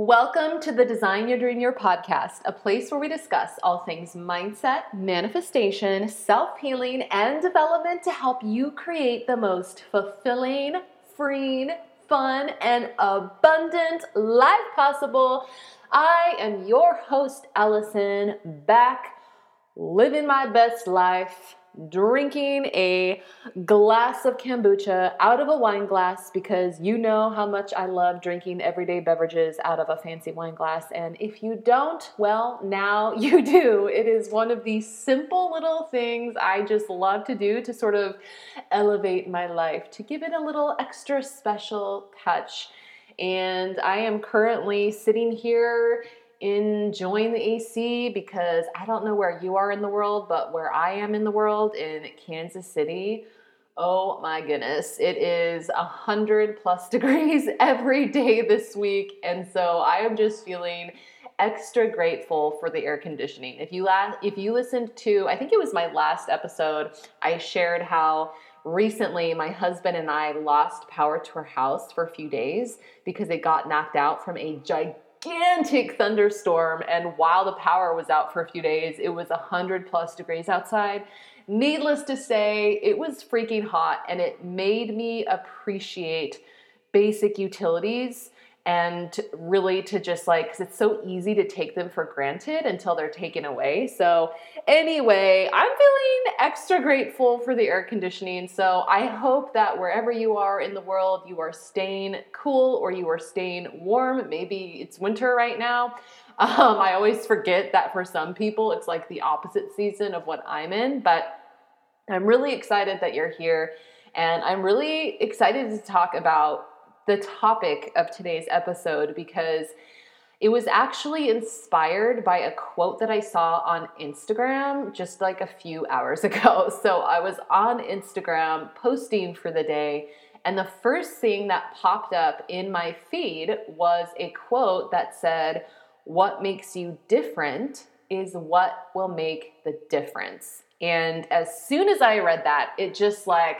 Welcome to the Design Your Dream Your podcast, a place where we discuss all things mindset, manifestation, self healing, and development to help you create the most fulfilling, freeing, fun, and abundant life possible. I am your host, Allison, back living my best life drinking a glass of kombucha out of a wine glass because you know how much I love drinking everyday beverages out of a fancy wine glass. And if you don't, well, now you do. It is one of these simple little things I just love to do to sort of elevate my life, to give it a little extra special touch. And I am currently sitting here enjoying the AC because I don't know where you are in the world, but where I am in the world in Kansas City, oh my goodness, it is a hundred plus degrees every day this week, and so I am just feeling extra grateful for the air conditioning. If you last, if you listened to, I think it was my last episode, I shared how recently my husband and I lost power to our house for a few days because it got knocked out from a gigantic gigantic thunderstorm and while the power was out for a few days it was 100 plus degrees outside. Needless to say it was freaking hot and it made me appreciate basic utilities and really to just like because it's so easy to take them for granted until they're taken away. So anyway i'm feeling extra grateful for the air conditioning. So i hope that wherever you are in the world you are staying cool or you are staying warm. Maybe it's winter right now. Um, i always forget that for some people it's like the opposite season of what i'm in but i'm really excited that you're here. And i'm really excited to talk about the topic of today's episode because it was actually inspired by a quote that I saw on Instagram just like a few hours ago. So I was on Instagram posting for the day, and the first thing that popped up in my feed was a quote that said, What makes you different is what will make the difference. And as soon as I read that, it just like,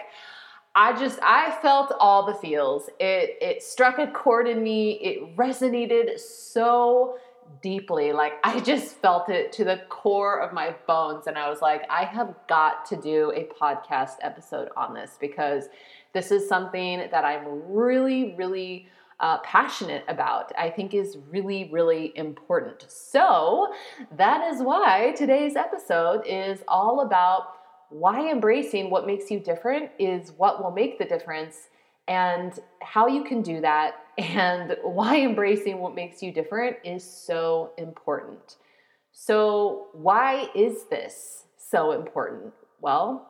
I just I felt all the feels. It it struck a chord in me. It resonated so deeply. Like I just felt it to the core of my bones and I was like I have got to do a podcast episode on this because this is something that I'm really really uh, passionate about, I think is really, really important. So, that is why today's episode is all about why embracing what makes you different is what will make the difference and how you can do that and why embracing what makes you different is so important. So, why is this so important? Well,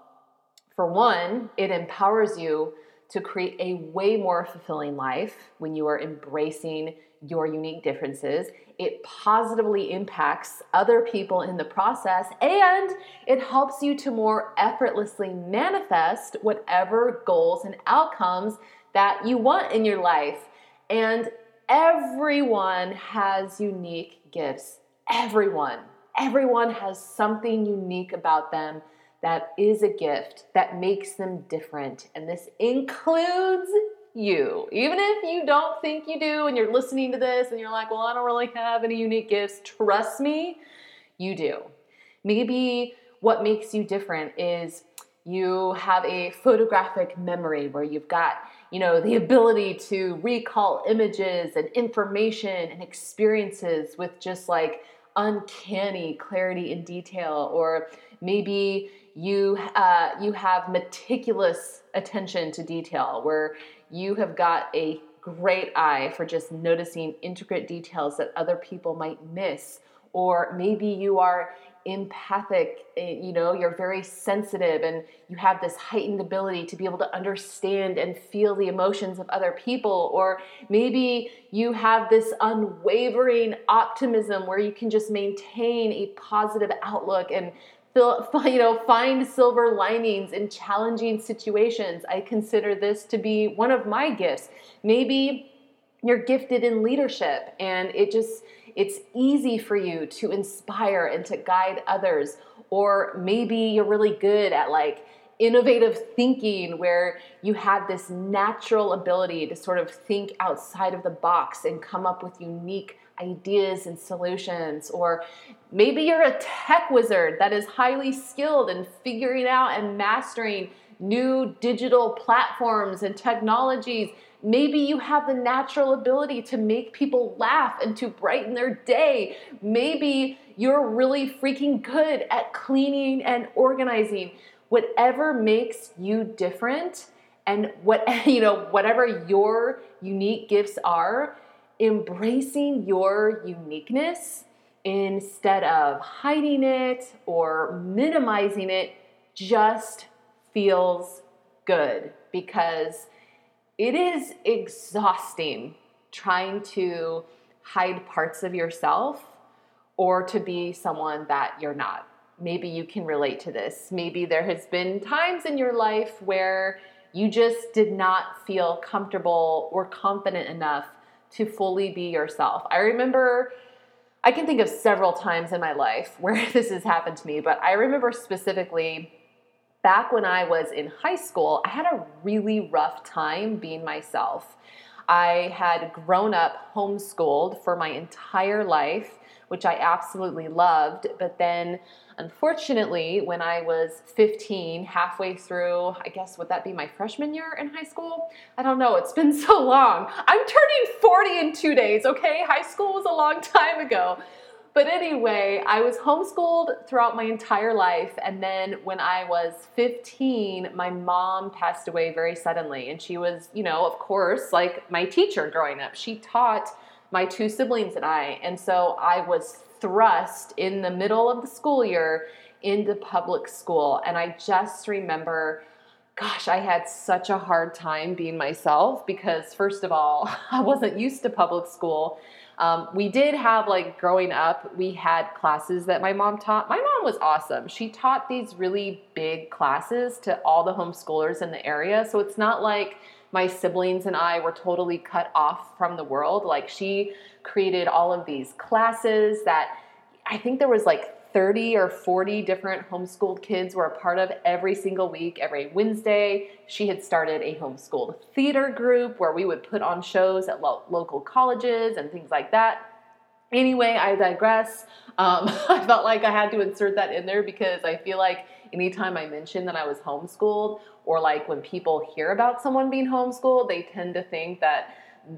for one, it empowers you to create a way more fulfilling life when you are embracing your unique differences. It positively impacts other people in the process and it helps you to more effortlessly manifest whatever goals and outcomes that you want in your life. And everyone has unique gifts. Everyone. Everyone has something unique about them that is a gift that makes them different. And this includes you. Even if you don't think you do and you're listening to this and you're like, well, I don't really have any unique gifts, trust me, you do. Maybe what makes you different is you have a photographic memory where you've got you know the ability to recall images and information and experiences with just like uncanny clarity and detail or maybe you uh, you have meticulous attention to detail where you have got a great eye for just noticing intricate details that other people might miss. Or maybe you are empathic eh, you know you're very sensitive and you have this heightened ability to be able to understand and feel the emotions of other people. Or maybe you have this unwavering optimism where you can just maintain a positive outlook and you know, find silver linings in challenging situations. I consider this to be one of my gifts. Maybe you're gifted in leadership and it just it's easy for you to inspire and to guide others or maybe you're really good at like innovative thinking where you have this natural ability to sort of think outside of the box and come up with unique ideas and solutions. Or maybe you're a tech wizard that is highly skilled in figuring out and mastering new digital platforms and technologies. Maybe you have the natural ability to make people laugh and to brighten their day. Maybe you're really freaking good at cleaning and organizing. Whatever makes you different and what you know whatever your unique gifts are, embracing your uniqueness instead of hiding it or minimizing it just feels good because it is exhausting trying to hide parts of yourself or to be someone that you're not. Maybe you can relate to this. Maybe there has been times in your life where you just did not feel comfortable or confident enough to fully be yourself. I remember I can think of several times in my life where this has happened to me, but I remember specifically back when I was in high school, I had a really rough time being myself. I had grown up homeschooled for my entire life, which I absolutely loved, but then unfortunately, when I was 15, halfway through, I guess would that be my freshman year in high school? I don't know, it's been so long. I'm turning 40 in 2 days, okay? High school was a long time ago. But anyway, I was homeschooled throughout my entire life. And then when I was 15, my mom passed away very suddenly. And she was, you know, of course, like my teacher growing up. She taught my two siblings and I. And so I was thrust in the middle of the school year into public school. And I just remember gosh, I had such a hard time being myself because, first of all, I wasn't used to public school. Um, we did have, like, growing up, we had classes that my mom taught. My mom was awesome. She taught these really big classes to all the homeschoolers in the area. So it's not like my siblings and I were totally cut off from the world. Like, she created all of these classes that I think there was like 30 or 40 different homeschooled kids were a part of every single week, every Wednesday. She had started a homeschooled theater group where we would put on shows at lo- local colleges and things like that. Anyway, I digress. Um, I felt like I had to insert that in there because I feel like anytime I mention that I was homeschooled, or like when people hear about someone being homeschooled, they tend to think that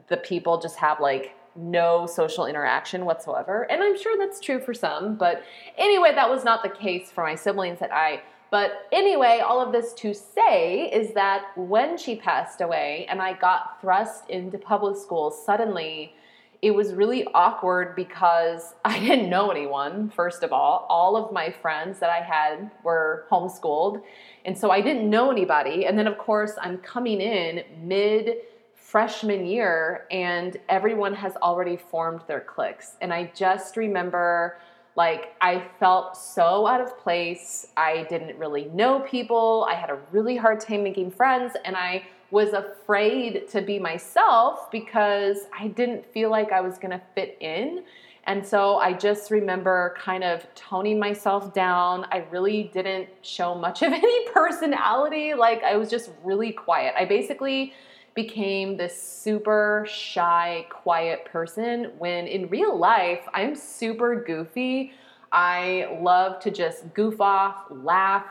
the people just have like no social interaction whatsoever. And I'm sure that's true for some, but anyway, that was not the case for my siblings that I. But anyway, all of this to say is that when she passed away and I got thrust into public school suddenly, it was really awkward because I didn't know anyone, first of all. All of my friends that I had were homeschooled. And so I didn't know anybody. And then, of course, I'm coming in mid freshman year and everyone has already formed their cliques. And I just remember like I felt so out of place. I didn't really know people. I had a really hard time making friends and I was afraid to be myself because I didn't feel like I was going to fit in. And so I just remember kind of toning myself down. I really didn't show much of any personality. Like I was just really quiet. I basically became this super shy, quiet person when in real life, I'm super goofy. I love to just goof off, laugh,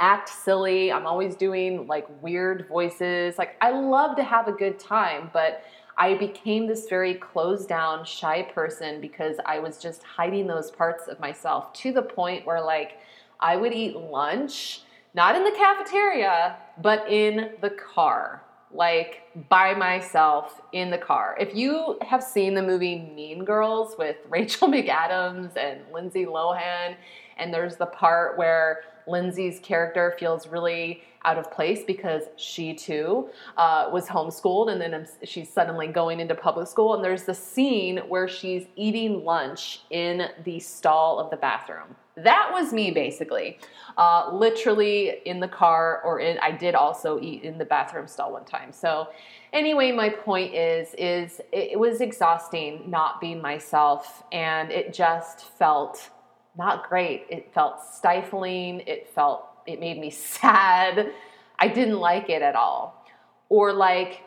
act silly. I'm always doing like weird voices. Like, I love to have a good time, but I became this very closed down, shy person because I was just hiding those parts of myself to the point where, like, I would eat lunch, not in the cafeteria, but in the car like by myself in the car. If you have seen the movie Mean Girls with Rachel McAdams and Lindsay Lohan, and there's the part where Lindsay's character feels really out of place because she too uh, was homeschooled and then she's suddenly going into public school. And there's the scene where she's eating lunch in the stall of the bathroom. That was me basically, uh, literally in the car, or in, I did also eat in the bathroom stall one time. So, anyway, my point is, is it was exhausting not being myself, and it just felt not great. It felt stifling. It felt It made me sad. I didn't like it at all. Or like,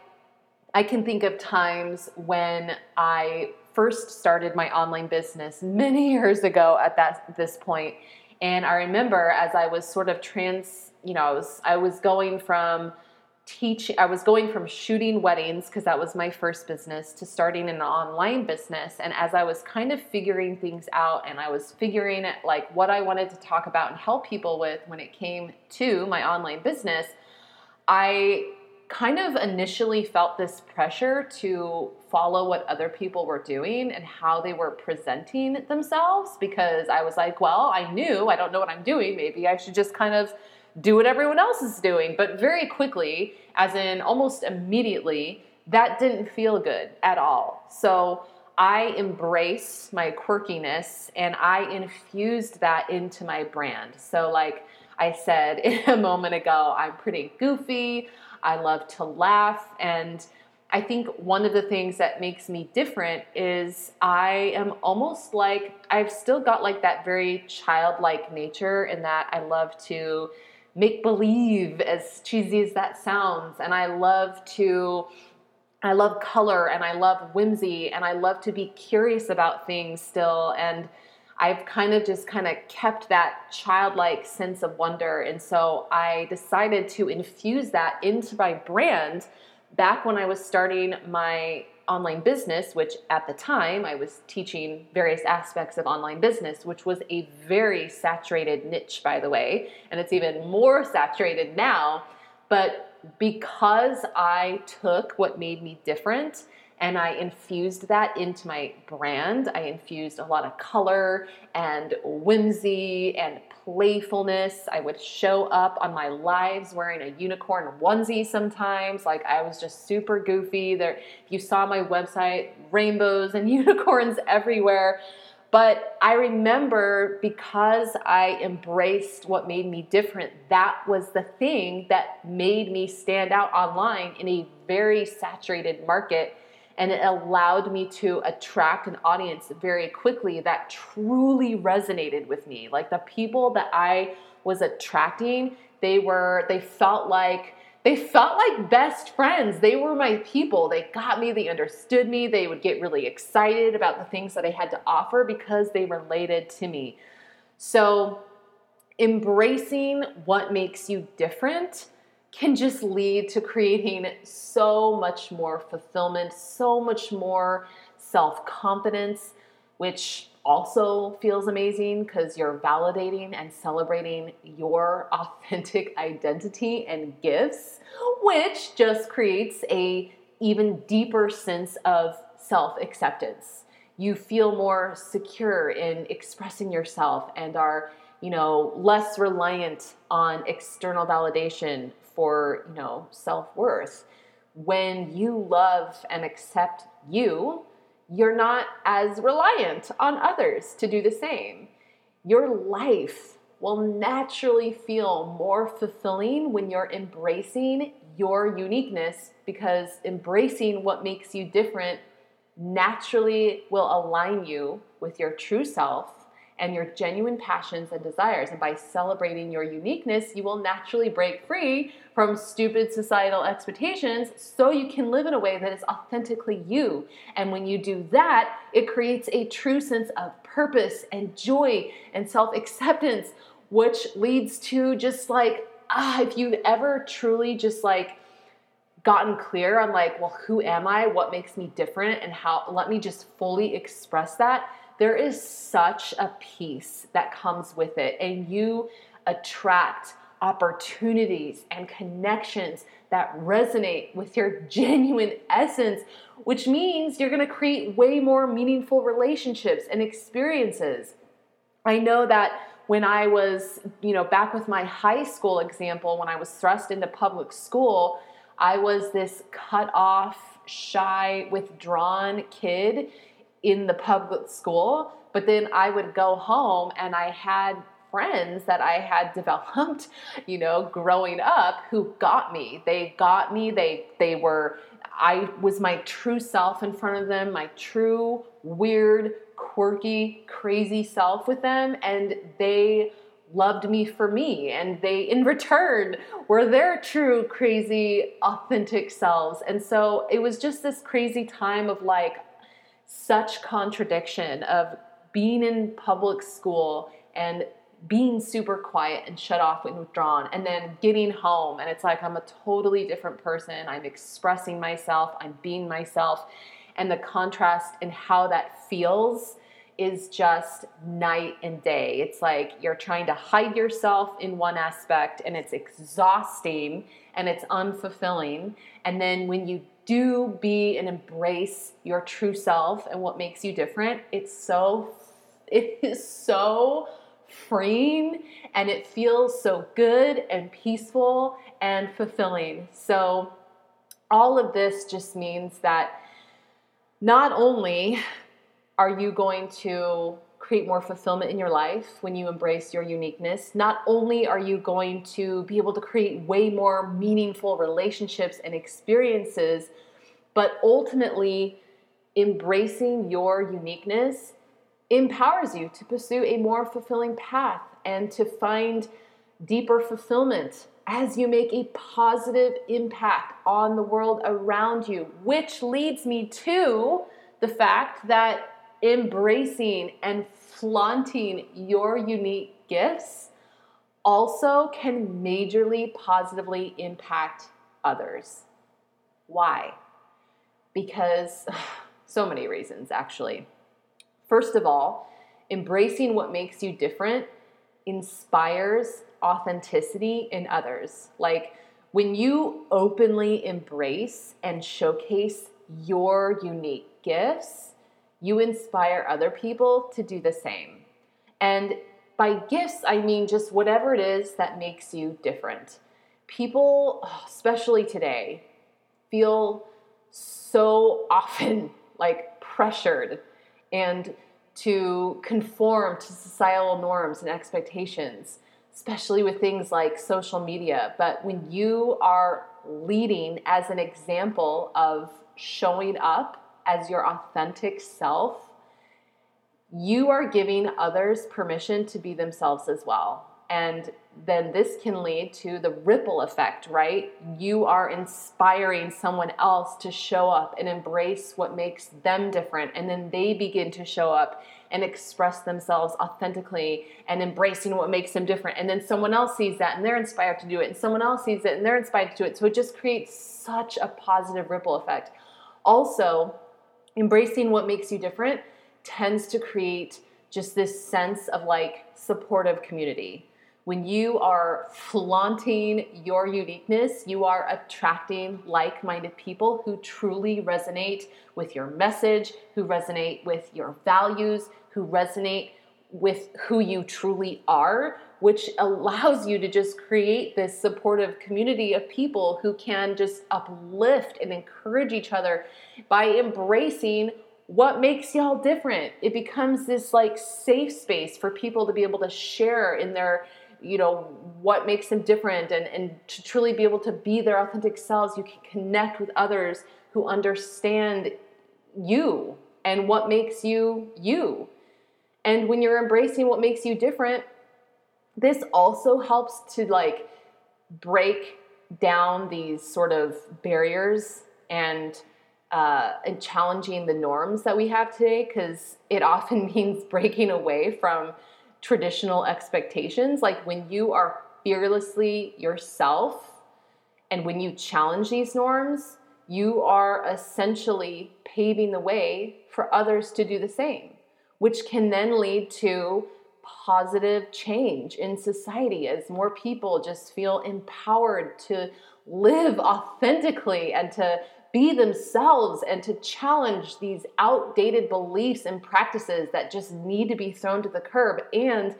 I can think of times when I first started my online business many years ago at that this point and I remember as I was sort of trans, you know, I was I was going from teach I was going from shooting weddings because that was my first business to starting an online business and as I was kind of figuring things out and I was figuring it like what I wanted to talk about and help people with when it came to my online business I kind of initially felt this pressure to follow what other people were doing and how they were presenting themselves because I was like, well, I knew I don't know what I'm doing. Maybe I should just kind of do what everyone else is doing. But very quickly, as in almost immediately, that didn't feel good at all. So I embraced my quirkiness and I infused that into my brand. So, like I said a moment ago, I'm pretty goofy. I love to laugh. And I think one of the things that makes me different is I am almost like, I've still got like that very childlike nature in that I love to make believe, as cheesy as that sounds. And I love to. I love color and I love whimsy and I love to be curious about things still. And I've kind of just kind of kept that childlike sense of wonder. And so I decided to infuse that into my brand back when I was starting my online business, which at the time I was teaching various aspects of online business, which was a very saturated niche, by the way. And it's even more saturated now. But because I took what made me different and I infused that into my brand. I infused a lot of color and whimsy and playfulness. I would show up on my lives wearing a unicorn onesie sometimes. Like I was just super goofy. There if you saw my website, rainbows and unicorns everywhere. But I remember because I embraced what made me different, that was the thing that made me stand out online in a very saturated market and it allowed me to attract an audience very quickly that truly resonated with me. Like the people that I was attracting, they were they felt like they felt like best friends. They were my people. They got me, they understood me. They would get really excited about the things that I had to offer because they related to me. So, embracing what makes you different can just lead to creating so much more fulfillment, so much more self confidence, which also feels amazing because you're validating and celebrating your authentic identity and gifts, which just creates a even deeper sense of self acceptance. You feel more secure in expressing yourself and are, you know, less reliant on external validation for, you know, self-worth. When you love and accept you, you're not as reliant on others to do the same. Your life will naturally feel more fulfilling when you're embracing your uniqueness because embracing what makes you different naturally will align you with your true self and your genuine passions and desires. And by celebrating your uniqueness, you will naturally break free from stupid societal expectations so you can live in a way that is authentically you. And when you do that, it creates a true sense of purpose and joy and self acceptance, which leads to just like, ah, if you've ever truly just like, gotten clear on like well who am i what makes me different and how let me just fully express that there is such a peace that comes with it, and you attract opportunities and connections that resonate with your genuine essence, which means you're gonna create way more meaningful relationships and experiences. I know that when I was, you know, back with my high school example, when I was thrust into public school, I was this cut off, shy, withdrawn kid in the public school, but then I would go home and I had friends that I had developed, you know, growing up who got me. They got me. They they were I was my true self in front of them, my true weird, quirky, crazy self with them and they loved me for me and they in return were their true crazy authentic selves and so it was just this crazy time of like such contradiction of being in public school and being super quiet and shut off and withdrawn and then getting home and it's like I'm a totally different person. I'm expressing myself, I'm being myself and the contrast in how that feels is just night and day. It's like you're trying to hide yourself in one aspect and it's exhausting and it's unfulfilling. And then when you do be and embrace your true self and what makes you different, it's so it is so freeing and it feels so good and peaceful and fulfilling. So all of this just means that not only are you going to create more fulfillment in your life when you embrace your uniqueness, not only are you going to be able to create way more meaningful relationships and experiences, but ultimately embracing your uniqueness empowers you to pursue a more fulfilling path and to find deeper fulfillment as you make a positive impact on the world around you, which leads me to the fact that embracing and flaunting your unique gifts also can majorly positively impact others. Why? Because so many reasons, actually. First of all, embracing what makes you different inspires authenticity in others. Like when you openly embrace and showcase your unique gifts, you inspire other people to do the same. And by gifts, I mean just whatever it is that makes you different. People, especially today, feel so often like pressured and to conform to societal norms and expectations, especially with things like social media. But when you are leading as an example of showing up as your authentic self, you are giving others permission to be themselves as well. And then this can lead to the ripple effect, right? You are inspiring someone else to show up and embrace what makes them different. And then they begin to show up and express themselves authentically and embracing what makes them different. And then someone else sees that and they're inspired to do it. And someone else sees it and they're inspired to do it. So it just creates such a positive ripple effect. Also, embracing what makes you different tends to create just this sense of like supportive community. When you are flaunting your uniqueness, you are attracting like minded people who truly resonate with your message, who resonate with your values, who resonate with who you truly are, which allows you to just create this supportive community of people who can just uplift and encourage each other by embracing what makes y'all different. It becomes this like safe space for people to be able to share in their you know what makes them different and, and to truly be able to be their authentic selves you can connect with others who understand you and what makes you you and when you're embracing what makes you different this also helps to like break down these sort of barriers and uh, and challenging the norms that we have today because it often means breaking away from traditional expectations. Like when you are fearlessly yourself and when you challenge these norms, you are essentially paving the way for others to do the same, which can then lead to positive change in society as more people just feel empowered to live authentically and to be themselves and to challenge these outdated beliefs and practices that just need to be thrown to the curb. And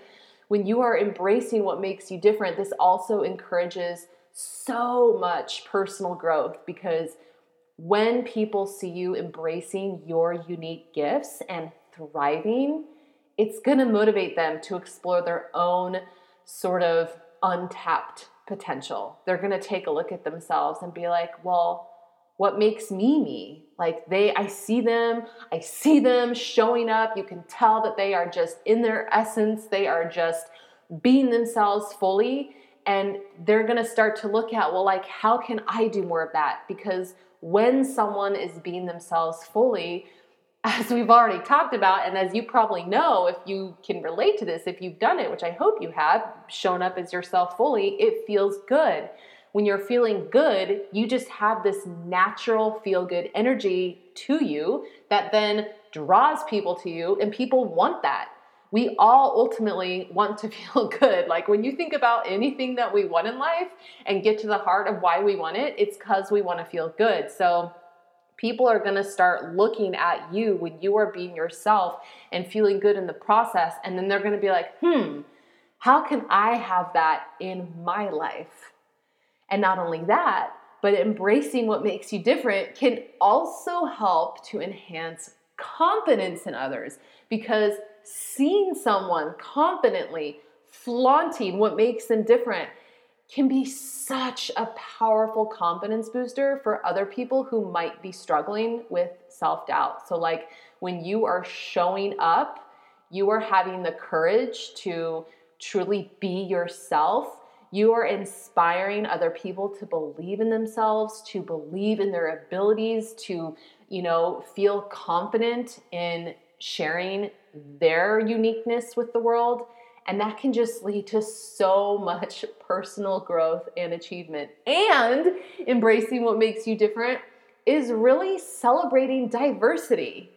when you are embracing what makes you different, this also encourages so much personal growth because when people see you embracing your unique gifts and thriving, it's going to motivate them to explore their own sort of untapped potential. They're going to take a look at themselves and be like, well, what makes me me? Like they i see them i see them showing up. You can tell that they are just in their essence they are just being themselves fully. And they're to start to look at well like how can I do more of that? Because when someone is being themselves fully as we've already talked about, and as you probably know, if you can relate to this, if you've done it, which I hope you have, shown up as yourself fully, it feels good. When you're feeling good, you just have this natural feel good energy to you that then draws people to you, and people want that. We all ultimately want to feel good. Like when you think about anything that we want in life and get to the heart of why we want it, it's because we want to feel good. So, people are going to start looking at you when you are being yourself and feeling good in the process. And then they're going to be like, hmm, how can I have that in my life? And not only that, but embracing what makes you different can also help to enhance confidence in others because seeing someone confidently flaunting what makes them different can be such a powerful confidence booster for other people who might be struggling with self doubt. So, like when you are showing up, you are having the courage to truly be yourself. You are inspiring other people to believe in themselves, to believe in their abilities, to, you know, feel confident in sharing their uniqueness with the world. And that can just lead to so much personal growth and achievement. And embracing what makes you different is really celebrating diversity.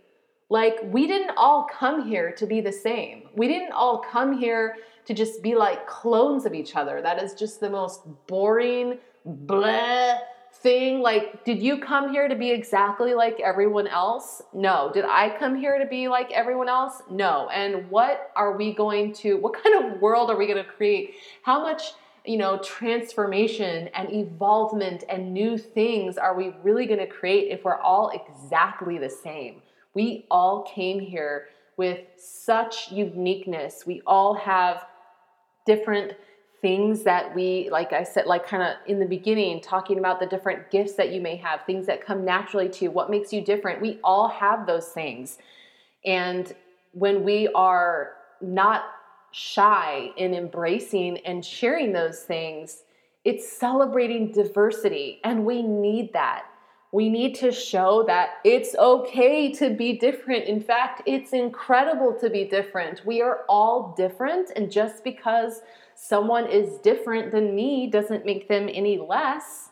Like, we didn't all come here to be the same. We didn't all come here to just be like clones of each other. That is just the most boring, bleh thing like did you come here to be exactly like everyone else? No. Did i come here to be like everyone else? No. And what are we going to what kind of world are we going to create? How much you know transformation and evolvement and new things are we really going to create if we're all exactly the same? We all came here with such uniqueness. We all have different things that we like i said like kind of in the beginning talking about the different gifts that you may have things that come naturally to you what makes you different we all have those things and when we are not shy in embracing and sharing those things it's celebrating diversity and we need that we need to show that it's okay to be different. In fact, it's incredible to be different. We are all different, and just because someone is different than me doesn't make them any less.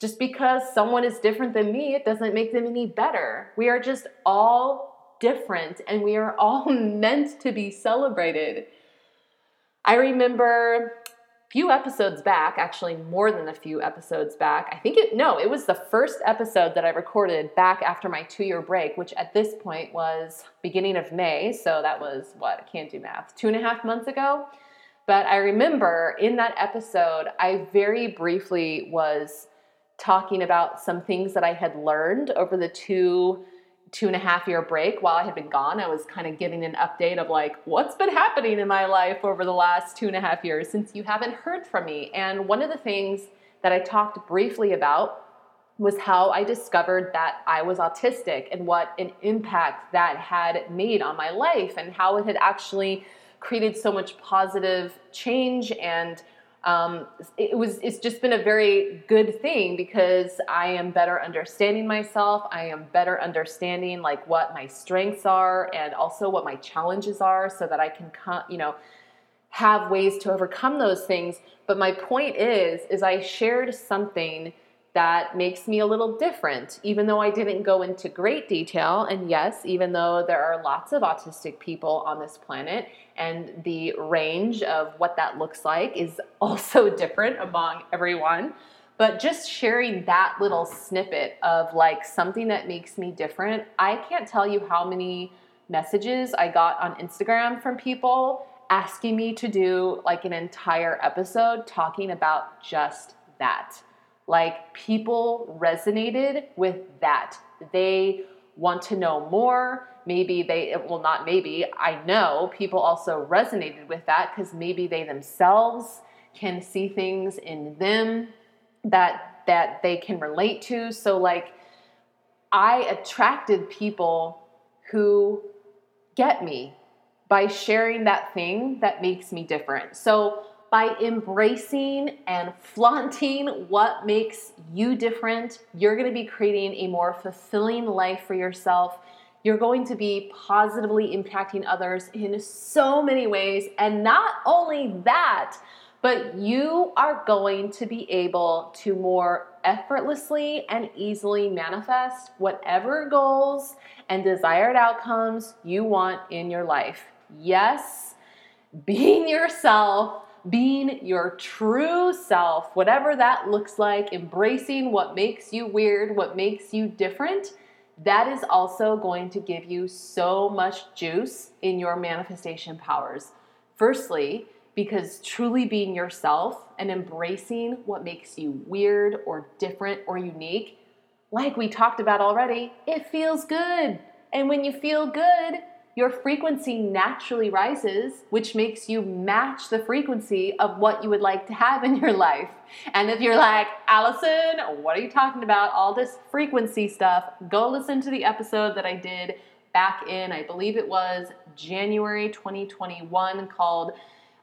Just because someone is different than me, it doesn't make them any better. We are just all different and we are all meant to be celebrated. I remember a few episodes back, actually more than a few episodes back. I think it, no, it was the first episode that I recorded back after my two year break, which at this point was beginning of May. So that was what? I can't do math. Two and a half months ago. But I remember in that episode, I very briefly was talking about some things that I had learned over the two two and a half year break while I had been gone. I was kind of giving an update of like what's been happening in my life over the last two and a half years since you haven't heard from me. And one of the things that I talked briefly about was how I discovered that I was autistic and what an impact that had made on my life and how it had actually created so much positive change and um, it was it's just been a very good thing because i am better understanding myself. I am better understanding like what my strengths are and also what my challenges are so that i can come you know have ways to overcome those things. But my point is is i shared something that makes me a little different, even though I didn't go into great detail. And yes, even though there are lots of autistic people on this planet, and the range of what that looks like is also different among everyone. But just sharing that little snippet of like something that makes me different, I can't tell you how many messages I got on Instagram from people asking me to do like an entire episode talking about just that like people resonated with that. They want to know more. Maybe they, well, not maybe, I know people also resonated with that because maybe they themselves can see things in them that that they can relate to so like i attracted people who get me by sharing that thing that makes me different. So, by embracing and flaunting what makes you different, you're going to be creating a more fulfilling life for yourself. You're going to be positively impacting others in so many ways. And not only that, but you are going to be able to more effortlessly and easily manifest whatever goals and desired outcomes you want in your life. Yes, being yourself, being your true self, whatever that looks like, embracing what makes you weird, what makes you different, that is also going to give you so much juice in your manifestation powers. Firstly, because truly being yourself and embracing what makes you weird or different or unique, like we talked about already, it feels good. And when you feel good, your frequency naturally rises, which makes you match the frequency of what you would like to have in your life. And if you're like, Allison, what are you talking about? All this frequency stuff, go listen to the episode that I did back in, I believe it was January 2021, called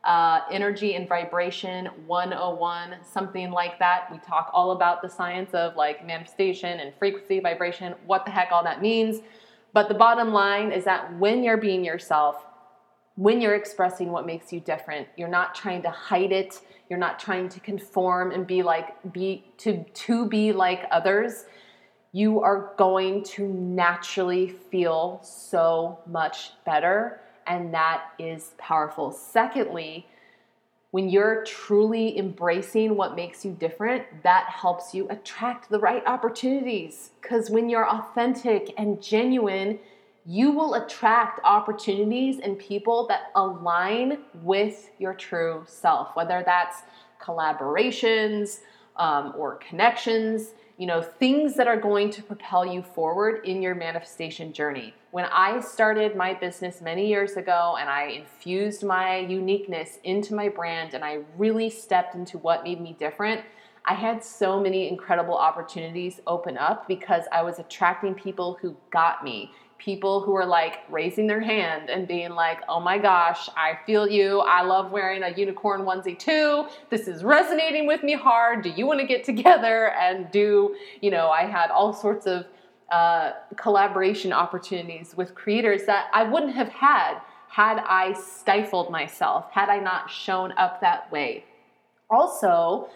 uh, Energy and Vibration 101, something like that. We talk all about the science of like manifestation and frequency, vibration, what the heck all that means. But the bottom line is that when you're being yourself, when you're expressing what makes you different, you're not trying to hide it, you're not trying to conform and be like be to to be like others. You are going to naturally feel so much better and that is powerful. Secondly, when you're truly embracing what makes you different, that helps you attract the right opportunities. Because when you're authentic and genuine, you will attract opportunities and people that align with your true self, whether that's collaborations um, or connections you know, things that are going to propel you forward in your manifestation journey. When I started my business many years ago and I infused my uniqueness into my brand and I really stepped into what made me different, I had so many incredible opportunities open up because I was attracting people who got me, people who are like raising their hand and being like, oh my gosh, I feel you. I love wearing a unicorn onesie too. This is resonating with me hard. Do you want to get together and do, you know, I had all sorts of uh, collaboration opportunities with creators that I wouldn't have had had I stifled myself, had I not shown up that way. Also,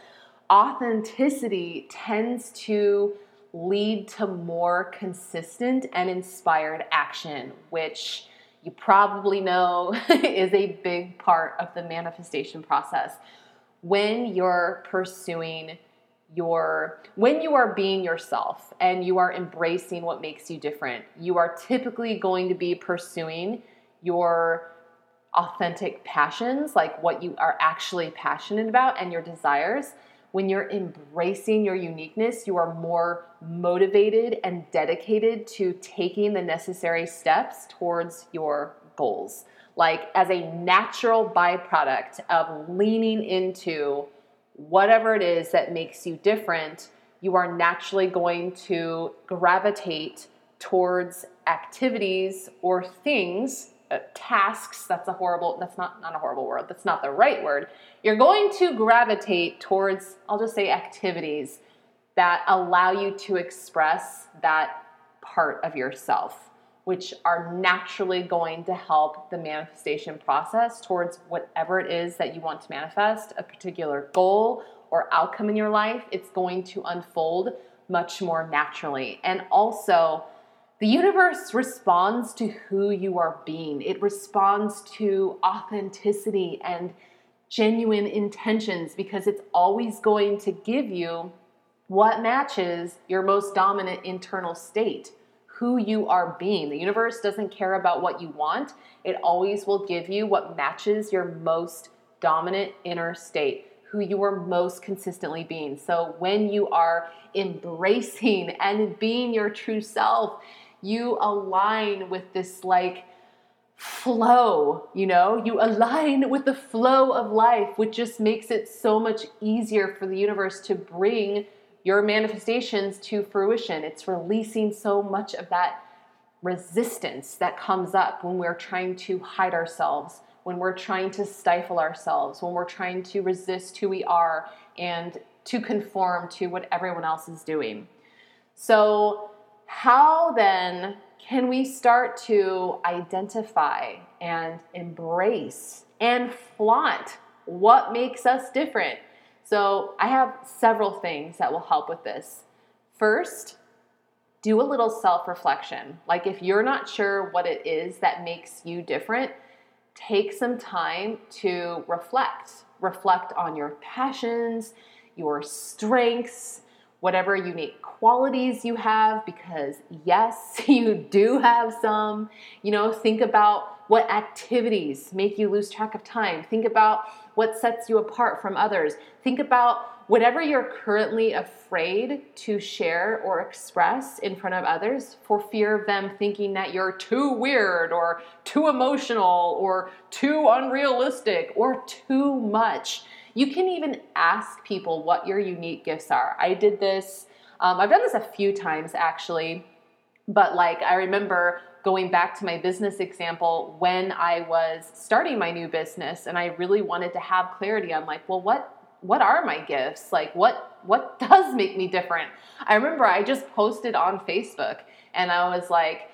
authenticity tends to lead to more consistent and inspired action, which you probably know is a big part of the manifestation process. When you're pursuing your, when you are being yourself and you are embracing what makes you different, you are typically going to be pursuing your authentic passions, like what you are actually passionate about and your desires when you're embracing your uniqueness, you are more motivated and dedicated to taking the necessary steps towards your goals. Like, as a natural byproduct of leaning into whatever it is that makes you different, you are naturally going to gravitate towards activities or things uh, tasks that's a horrible that's not not a horrible word that's not the right word. You're going to gravitate towards i'll just say activities that allow you to express that part of yourself which are naturally going to help the manifestation process towards whatever it is that you want to manifest a particular goal or outcome in your life. It's going to unfold much more naturally. And also the universe responds to who you are being, it responds to authenticity and genuine intentions because it's always going to give you what matches your most dominant internal state, who you are being. The universe doesn't care about what you want, it always will give you what matches your most dominant inner state who you are most consistently being. So when you are embracing and being your true self, you align with this like flow, you know, you align with the flow of life, which just makes it so much easier for the universe to bring your manifestations to fruition. It's releasing so much of that resistance that comes up when we're trying to hide ourselves, when we're trying to stifle ourselves, when we're trying to resist who we are and to conform to what everyone else is doing. So, how then can we start to identify and embrace and flaunt what makes us different? So, I have several things that will help with this. First, do a little self reflection. Like, if you're not sure what it is that makes you different, take some time to reflect. Reflect on your passions, your strengths, whatever unique qualities you have, because yes, you do have some. You know, think about what activities make you lose track of time. Think about what sets you apart from others. Think about whatever you're currently afraid to share or express in front of others for fear of them thinking that you're too weird or too emotional or too unrealistic or too much. You can even ask people what your unique gifts are. I did this, um, I've done this a few times actually, but like I remember going back to my business example when I was starting my new business and I really wanted to have clarity on like, well, what what are my gifts? Like what what does make me different? I remember I just posted on Facebook and I was like,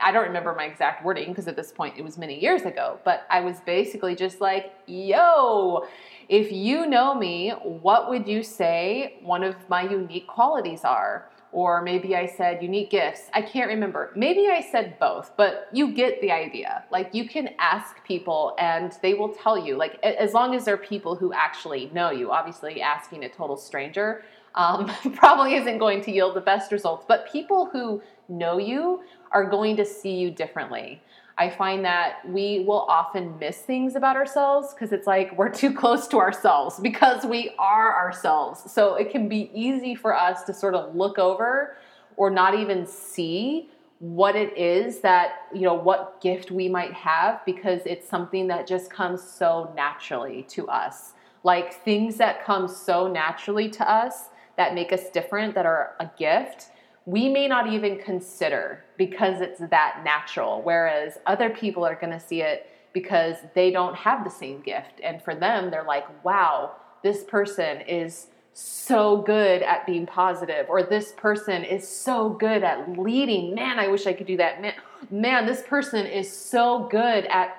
I don't remember my exact wording because at this point it was many years ago, but I was basically just like, yo, if you know me, what would you say one of my unique qualities are? or maybe I said unique gifts. I can't remember. Maybe I said both, but you get the idea. Like you can ask people and they will tell you, like as long as they're people who actually know you. Obviously, asking a total stranger um, probably isn't going to yield the best results, but people who know you are going to see you differently. I find that we will often miss things about ourselves because it's like we're too close to ourselves because we are ourselves. So it can be easy for us to sort of look over or not even see what it is that, you know, what gift we might have because it's something that just comes so naturally to us. Like things that come so naturally to us that make us different, that are a gift we may not even consider because it's that natural, whereas other people are going to see it because they don't have the same gift. And for them, they're like, wow, this person is so good at being positive, or this person is so good at leading. Man, I wish I could do that. Man, man this person is so good at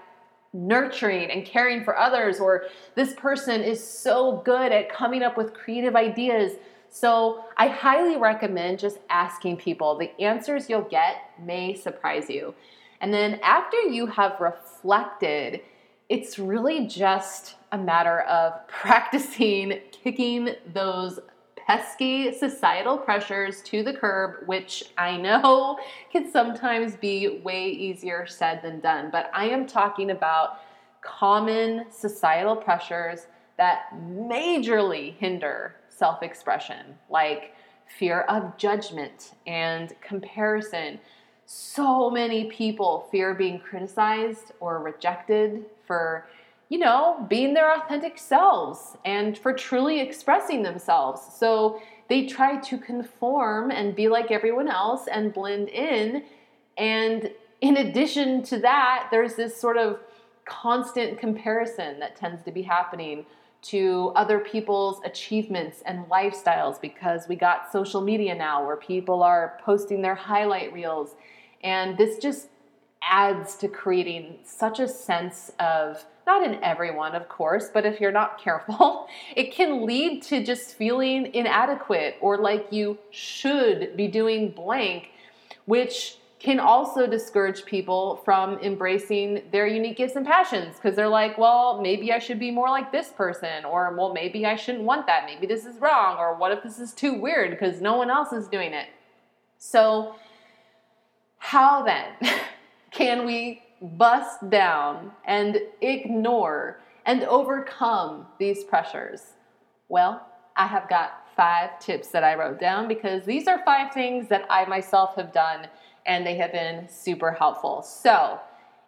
nurturing and caring for others, or this person is so good at coming up with creative ideas so I highly recommend just asking people. The answers you'll get may surprise you. And then after you have reflected, it's really just a matter of practicing kicking those pesky societal pressures to the curb, which I know can sometimes be way easier said than done. But I am talking about common societal pressures that majorly hinder self expression, like fear of judgment and comparison. So many people fear being criticized or rejected for, you know, being their authentic selves and for truly expressing themselves. So they try to conform and be like everyone else and blend in. And in addition to that, there's this sort of constant comparison that tends to be happening to other people's achievements and lifestyles because we got social media now where people are posting their highlight reels. And this just adds to creating such a sense of, not in everyone, of course, but if you're not careful, it can lead to just feeling inadequate or like you should be doing blank, which can also discourage people from embracing their unique gifts and passions because they're like, well, maybe I should be more like this person, or well, maybe I shouldn't want that. Maybe this is wrong, or what if this is too weird because no one else is doing it? So, how then can we bust down and ignore and overcome these pressures? Well, I have got five tips that I wrote down because these are five things that I myself have done and they have been super helpful. So,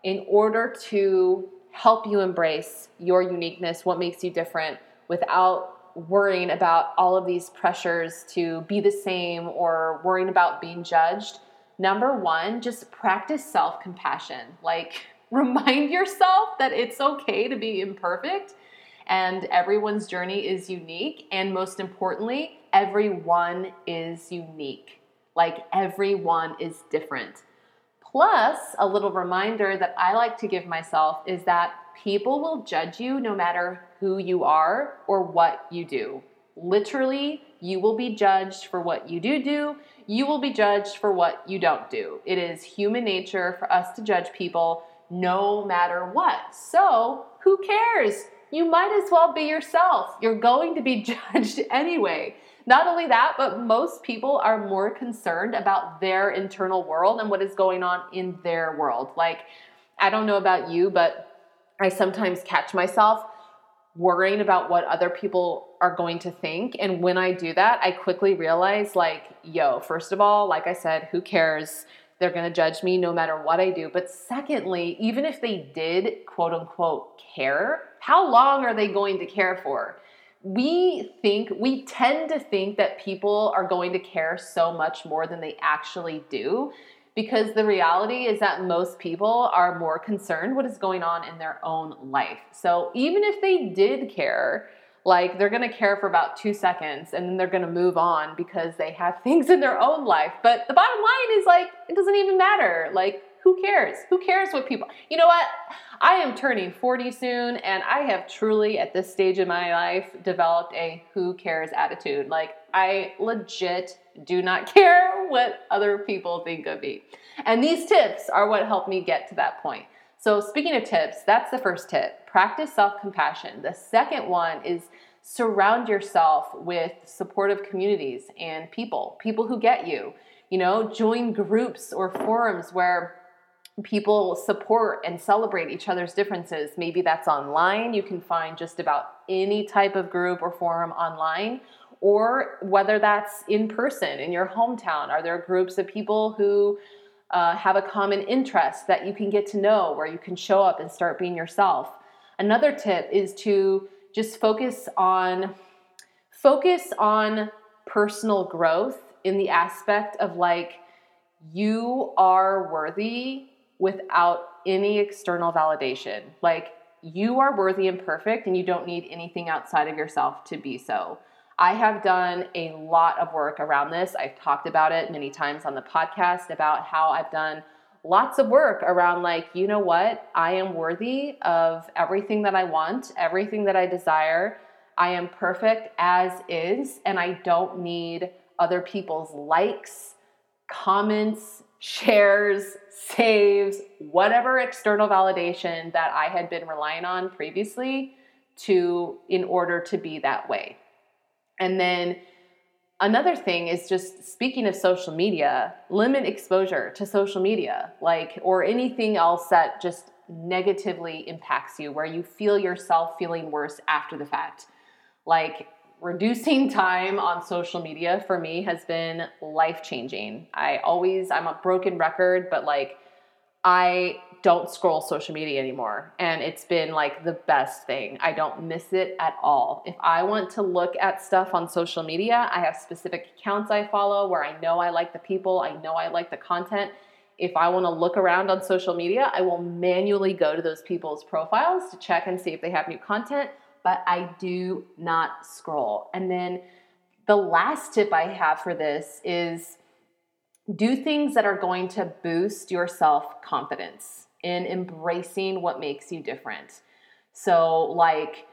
in order to help you embrace your uniqueness, what makes you different without worrying about all of these pressures to be the same or worrying about being judged, Number one, just practice self compassion. Like, remind yourself that it's okay to be imperfect and everyone's journey is unique. And most importantly, everyone is unique. Like, everyone is different. Plus, a little reminder that I like to give myself is that people will judge you no matter who you are or what you do. Literally, you will be judged for what you do do. You will be judged for what you don't do. It is human nature for us to judge people no matter what. So, who cares? You might as well be yourself. You're going to be judged anyway. Not only that, but most people are more concerned about their internal world and what is going on in their world. Like, I don't know about you, but I sometimes catch myself worrying about what other people are going to think. And when I do that, I quickly realize, like, yo, first of all, like I said, who cares? They're going to judge me no matter what I do. But secondly, even if they did quote unquote care, how long are they going to care for? We think, we tend to think that people are going to care so much more than they actually do because the reality is that most people are more concerned what is going on in their own life. So even if they did care, like they're going to care for about 2 seconds and then they're going to move on because they have things in their own life. But the bottom line is like it doesn't even matter. Like who cares? Who cares what people? You know what? I am turning 40 soon, and I have truly, at this stage in my life, developed a who cares attitude. Like, I legit do not care what other people think of me. And these tips are what helped me get to that point. So, speaking of tips, that's the first tip practice self compassion. The second one is surround yourself with supportive communities and people, people who get you. You know, join groups or forums where people support and celebrate each other's differences. Maybe that's online. You can find just about any type of group or forum online, or whether that's in person in your hometown. Are there groups of people who uh, have a common interest that you can get to know, where you can show up and start being yourself? Another tip is to just focus on focus on personal growth in the aspect of like you are worthy without any external validation. Like you are worthy and perfect, and you don't need anything outside of yourself to be so. I have done a lot of work around this. I've talked about it many times on the podcast about how I've done lots of work around, like, you know what? I am worthy of everything that I want, everything that I desire. I am perfect as is, and I don't need other people's likes, comments, shares, saves, whatever external validation that I had been relying on previously to in order to be that way. And then another thing is just speaking of social media, limit exposure to social media, like or anything else that just negatively impacts you where you feel yourself feeling worse after the fact. Like reducing time on social media for me has been life changing. I always, I'm a broken record, but like I don't scroll social media anymore. And it's been like the best thing. I don't miss it at all. If I want to look at stuff on social media, I have specific accounts I follow where I know I like the people, I know I like the content. If I want to look around on social media, I will manually go to those people's profiles to check and see if they have new content but I do not scroll. And then the last tip I have for this is do things that are going to boost your self confidence in embracing what makes you different. So, like,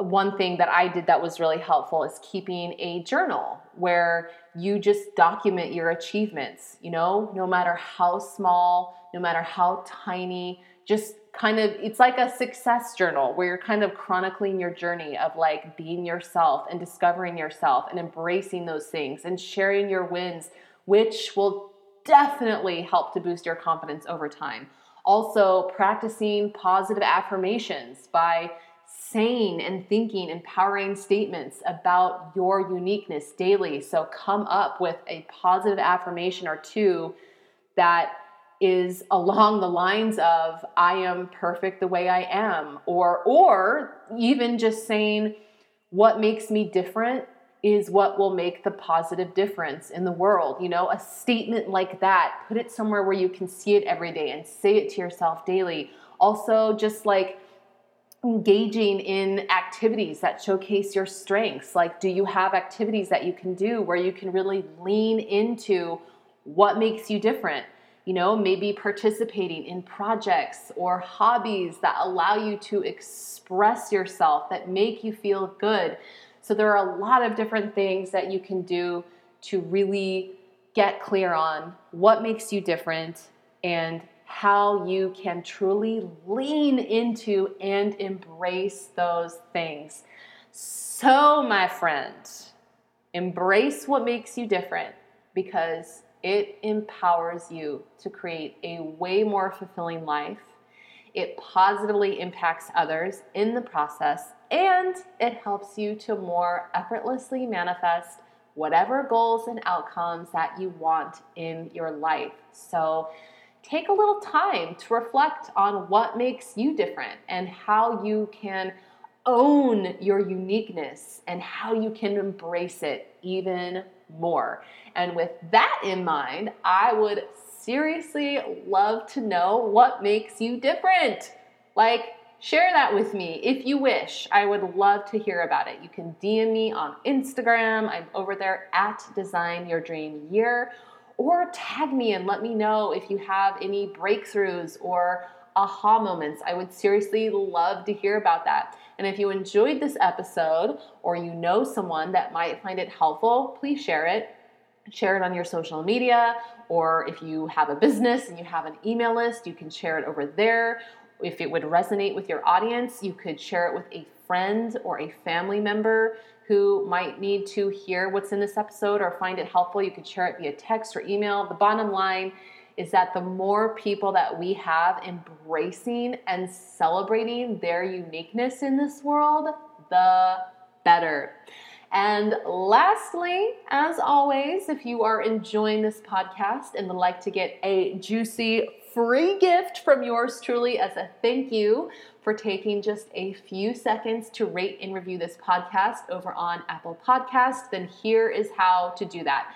one thing that I did that was really helpful is keeping a journal where you just document your achievements, you know, no matter how small, no matter how tiny, just kind of it's like a success journal where you're kind of chronicling your journey of like being yourself and discovering yourself and embracing those things and sharing your wins which will definitely help to boost your confidence over time. Also practicing positive affirmations by saying and thinking empowering statements about your uniqueness daily. So come up with a positive affirmation or two that is along the lines of I am perfect the way I am or or even just saying what makes me different is what will make the positive difference in the world. You know, a statement like that, put it somewhere where you can see it every day and say it to yourself daily. Also, just like engaging in activities that showcase your strengths. Like, do you have activities that you can do where you can really lean into what makes you different? You know, maybe participating in projects or hobbies that allow you to express yourself, that make you feel good so there are a lot of different things that you can do to really get clear on what makes you different and how you can truly lean into and embrace those things. So, my friend, embrace what makes you different because it empowers you to create a way more fulfilling life. It positively impacts others in the process and it helps you to more effortlessly manifest whatever goals and outcomes that you want in your life. So, take a little time to reflect on what makes you different and how you can own your uniqueness and how you can embrace it even more. And with that in mind, I would seriously love to know what makes you different. Like, share that with me if you wish. I would love to hear about it. You can DM me on Instagram. I'm over there at Design Your Dream Year. Or tag me and let me know if you have any breakthroughs or aha moments. I would seriously love to hear about that. And if you enjoyed this episode or you know someone that might find it helpful, please share it. Share it on your social media, or if you have a business and you have an email list, you can share it over there if it would resonate with your audience, you could share it with a friend or a family member who might need to hear what's in this episode or find it helpful. You could share it via text or email. The bottom line is that the more people that we have embracing and celebrating their uniqueness in this world, the better. And lastly, as always, if you are enjoying this podcast and would like to get a juicy free gift from yours truly as a thank you for taking just a few seconds to rate and review this podcast over on Apple Podcasts, then here is how to do that.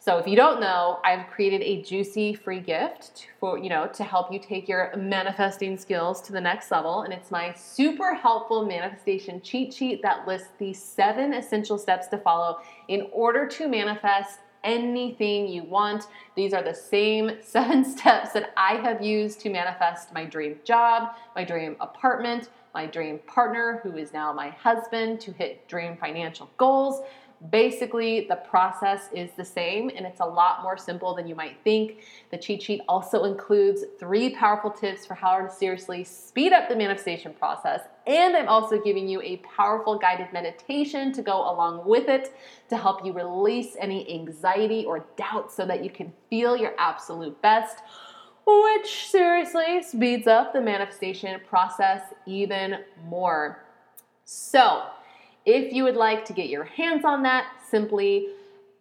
So if you don't know, I've created a juicy free gift for, you know, to help you take your manifesting skills to the next level and it's my super helpful manifestation cheat sheet that lists the 7 essential steps to follow in order to manifest anything you want. These are the same seven steps that I have used to manifest my dream job, my dream apartment, my dream partner, who is now my husband, to hit dream financial goals, Basically, the process is the same and it's a lot more simple than you might think. The cheat sheet also includes three powerful tips for how to seriously speed up the manifestation process. And I'm also giving you a powerful guided meditation to go along with it to help you release any anxiety or doubt so that you can feel your absolute best which seriously speeds up the manifestation process even more. So, if you would like to get your hands on that, simply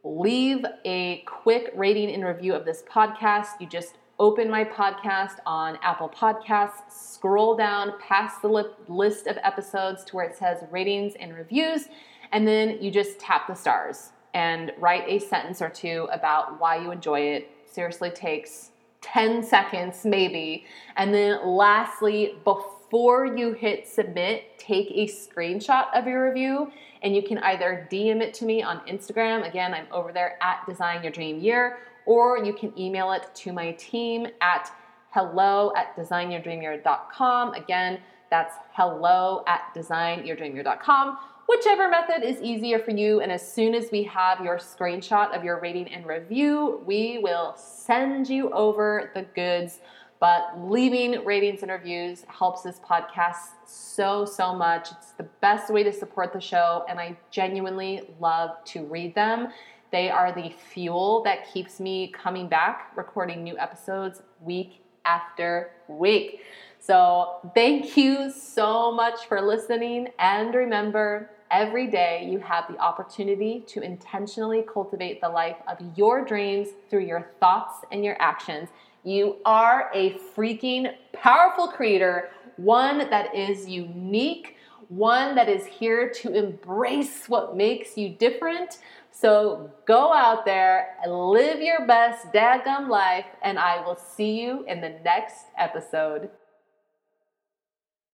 leave a quick rating and review of this podcast. You just open my podcast on Apple Podcasts, scroll down past the li- list of episodes to where it says ratings and reviews, and then you just tap the stars and write a sentence or two about why you enjoy it. Seriously takes 10 seconds maybe. And then lastly, before before you hit submit, take a screenshot of your review and you can either DM it to me on Instagram. Again, I'm over there at Design Your Dream Year, or you can email it to my team at hello at designyourdreamyear.com. Again, that's hello at designyourdreamyear.com. Whichever method is easier for you, and as soon as we have your screenshot of your rating and review, we will send you over the goods but leaving ratings and reviews helps this podcast so, so much. It's the best way to support the show, and I genuinely love to read them. They are the fuel that keeps me coming back, recording new episodes week after week. So, thank you so much for listening. And remember, every day you have the opportunity to intentionally cultivate the life of your dreams through your thoughts and your actions. You are a freaking powerful creator, one that is unique, one that is here to embrace what makes you different. So go out there live your best dadgum life, and I will see you in the next episode.